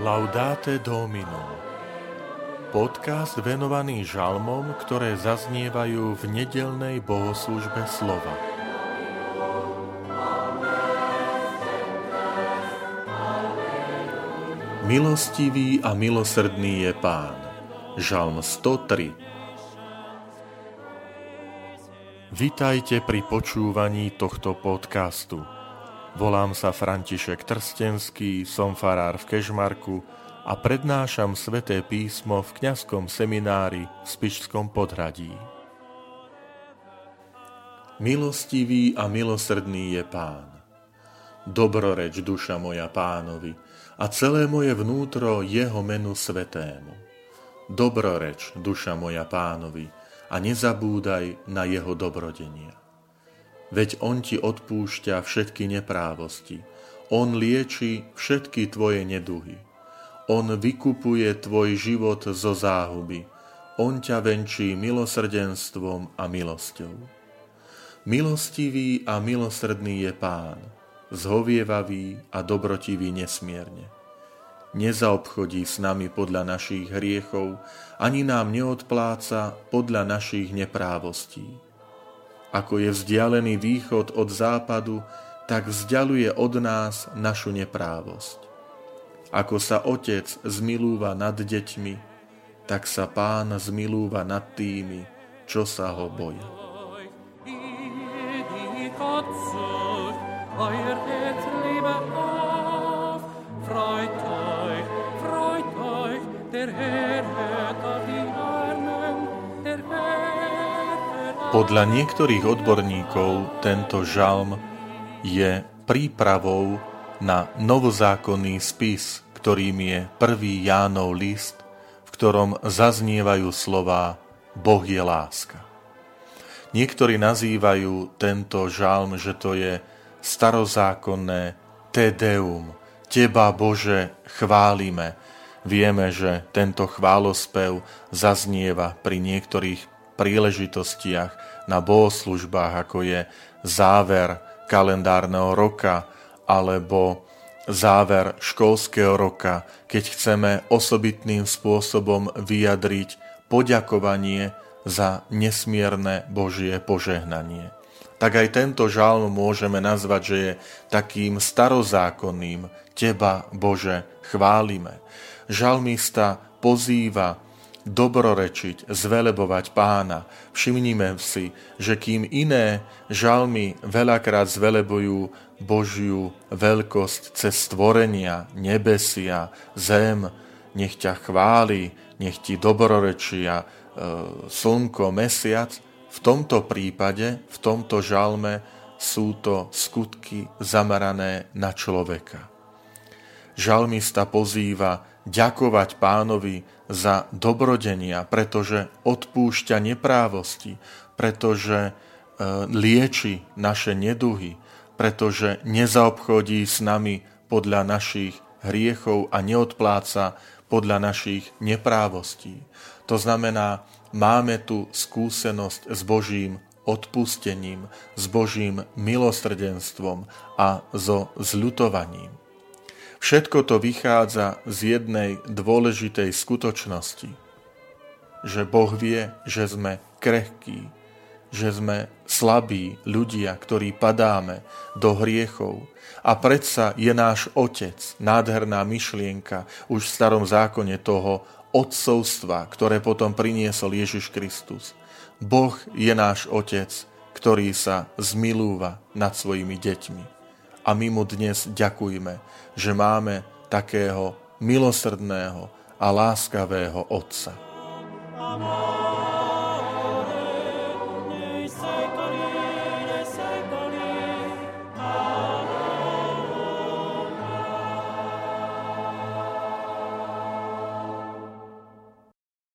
Laudate Domino Podcast venovaný žalmom, ktoré zaznievajú v nedelnej bohoslužbe slova. Milostivý a milosrdný je Pán. Žalm 103 Vitajte pri počúvaní tohto podcastu. Volám sa František Trstenský, som farár v Kežmarku a prednášam sveté písmo v kňazskom seminári v Spišskom podhradí. Milostivý a milosrdný je Pán. Dobroreč duša moja pánovi a celé moje vnútro jeho menu svetému. Dobroreč duša moja pánovi a nezabúdaj na jeho dobrodenia veď On ti odpúšťa všetky neprávosti. On lieči všetky tvoje neduhy. On vykupuje tvoj život zo záhuby. On ťa venčí milosrdenstvom a milosťou. Milostivý a milosrdný je Pán, zhovievavý a dobrotivý nesmierne. Nezaobchodí s nami podľa našich hriechov, ani nám neodpláca podľa našich neprávostí ako je vzdialený východ od západu, tak vzdialuje od nás našu neprávosť. Ako sa otec zmilúva nad deťmi, tak sa pán zmilúva nad tými, čo sa ho boja. Auf, freut euch, freut euch, der Herr Podľa niektorých odborníkov tento žalm je prípravou na novozákonný spis, ktorým je prvý Jánov list, v ktorom zaznievajú slová Boh je láska. Niektorí nazývajú tento žalm, že to je starozákonné Te Deum, Teba Bože chválime. Vieme, že tento chválospev zaznieva pri niektorých príležitostiach, na bohoslužbách, ako je záver kalendárneho roka alebo záver školského roka, keď chceme osobitným spôsobom vyjadriť poďakovanie za nesmierne Božie požehnanie. Tak aj tento žalm môžeme nazvať, že je takým starozákonným Teba, Bože, chválime. Žalmista pozýva dobrorečiť, zvelebovať pána. Všimnime si, že kým iné žalmy veľakrát zvelebujú Božiu veľkosť cez stvorenia, nebesia, zem, nech ťa chváli, nech ti dobrorečia e, slnko, mesiac, v tomto prípade, v tomto žalme sú to skutky zamerané na človeka. Žalmista pozýva ďakovať pánovi za dobrodenia, pretože odpúšťa neprávosti, pretože e, lieči naše neduhy, pretože nezaobchodí s nami podľa našich hriechov a neodpláca podľa našich neprávostí. To znamená, máme tu skúsenosť s Božím odpustením, s Božím milosrdenstvom a so zľutovaním. Všetko to vychádza z jednej dôležitej skutočnosti, že Boh vie, že sme krehkí, že sme slabí ľudia, ktorí padáme do hriechov. A predsa je náš Otec, nádherná myšlienka už v starom zákone toho odcovstva, ktoré potom priniesol Ježiš Kristus. Boh je náš Otec, ktorý sa zmilúva nad svojimi deťmi a my mu dnes ďakujme, že máme takého milosrdného a láskavého Otca. Amen.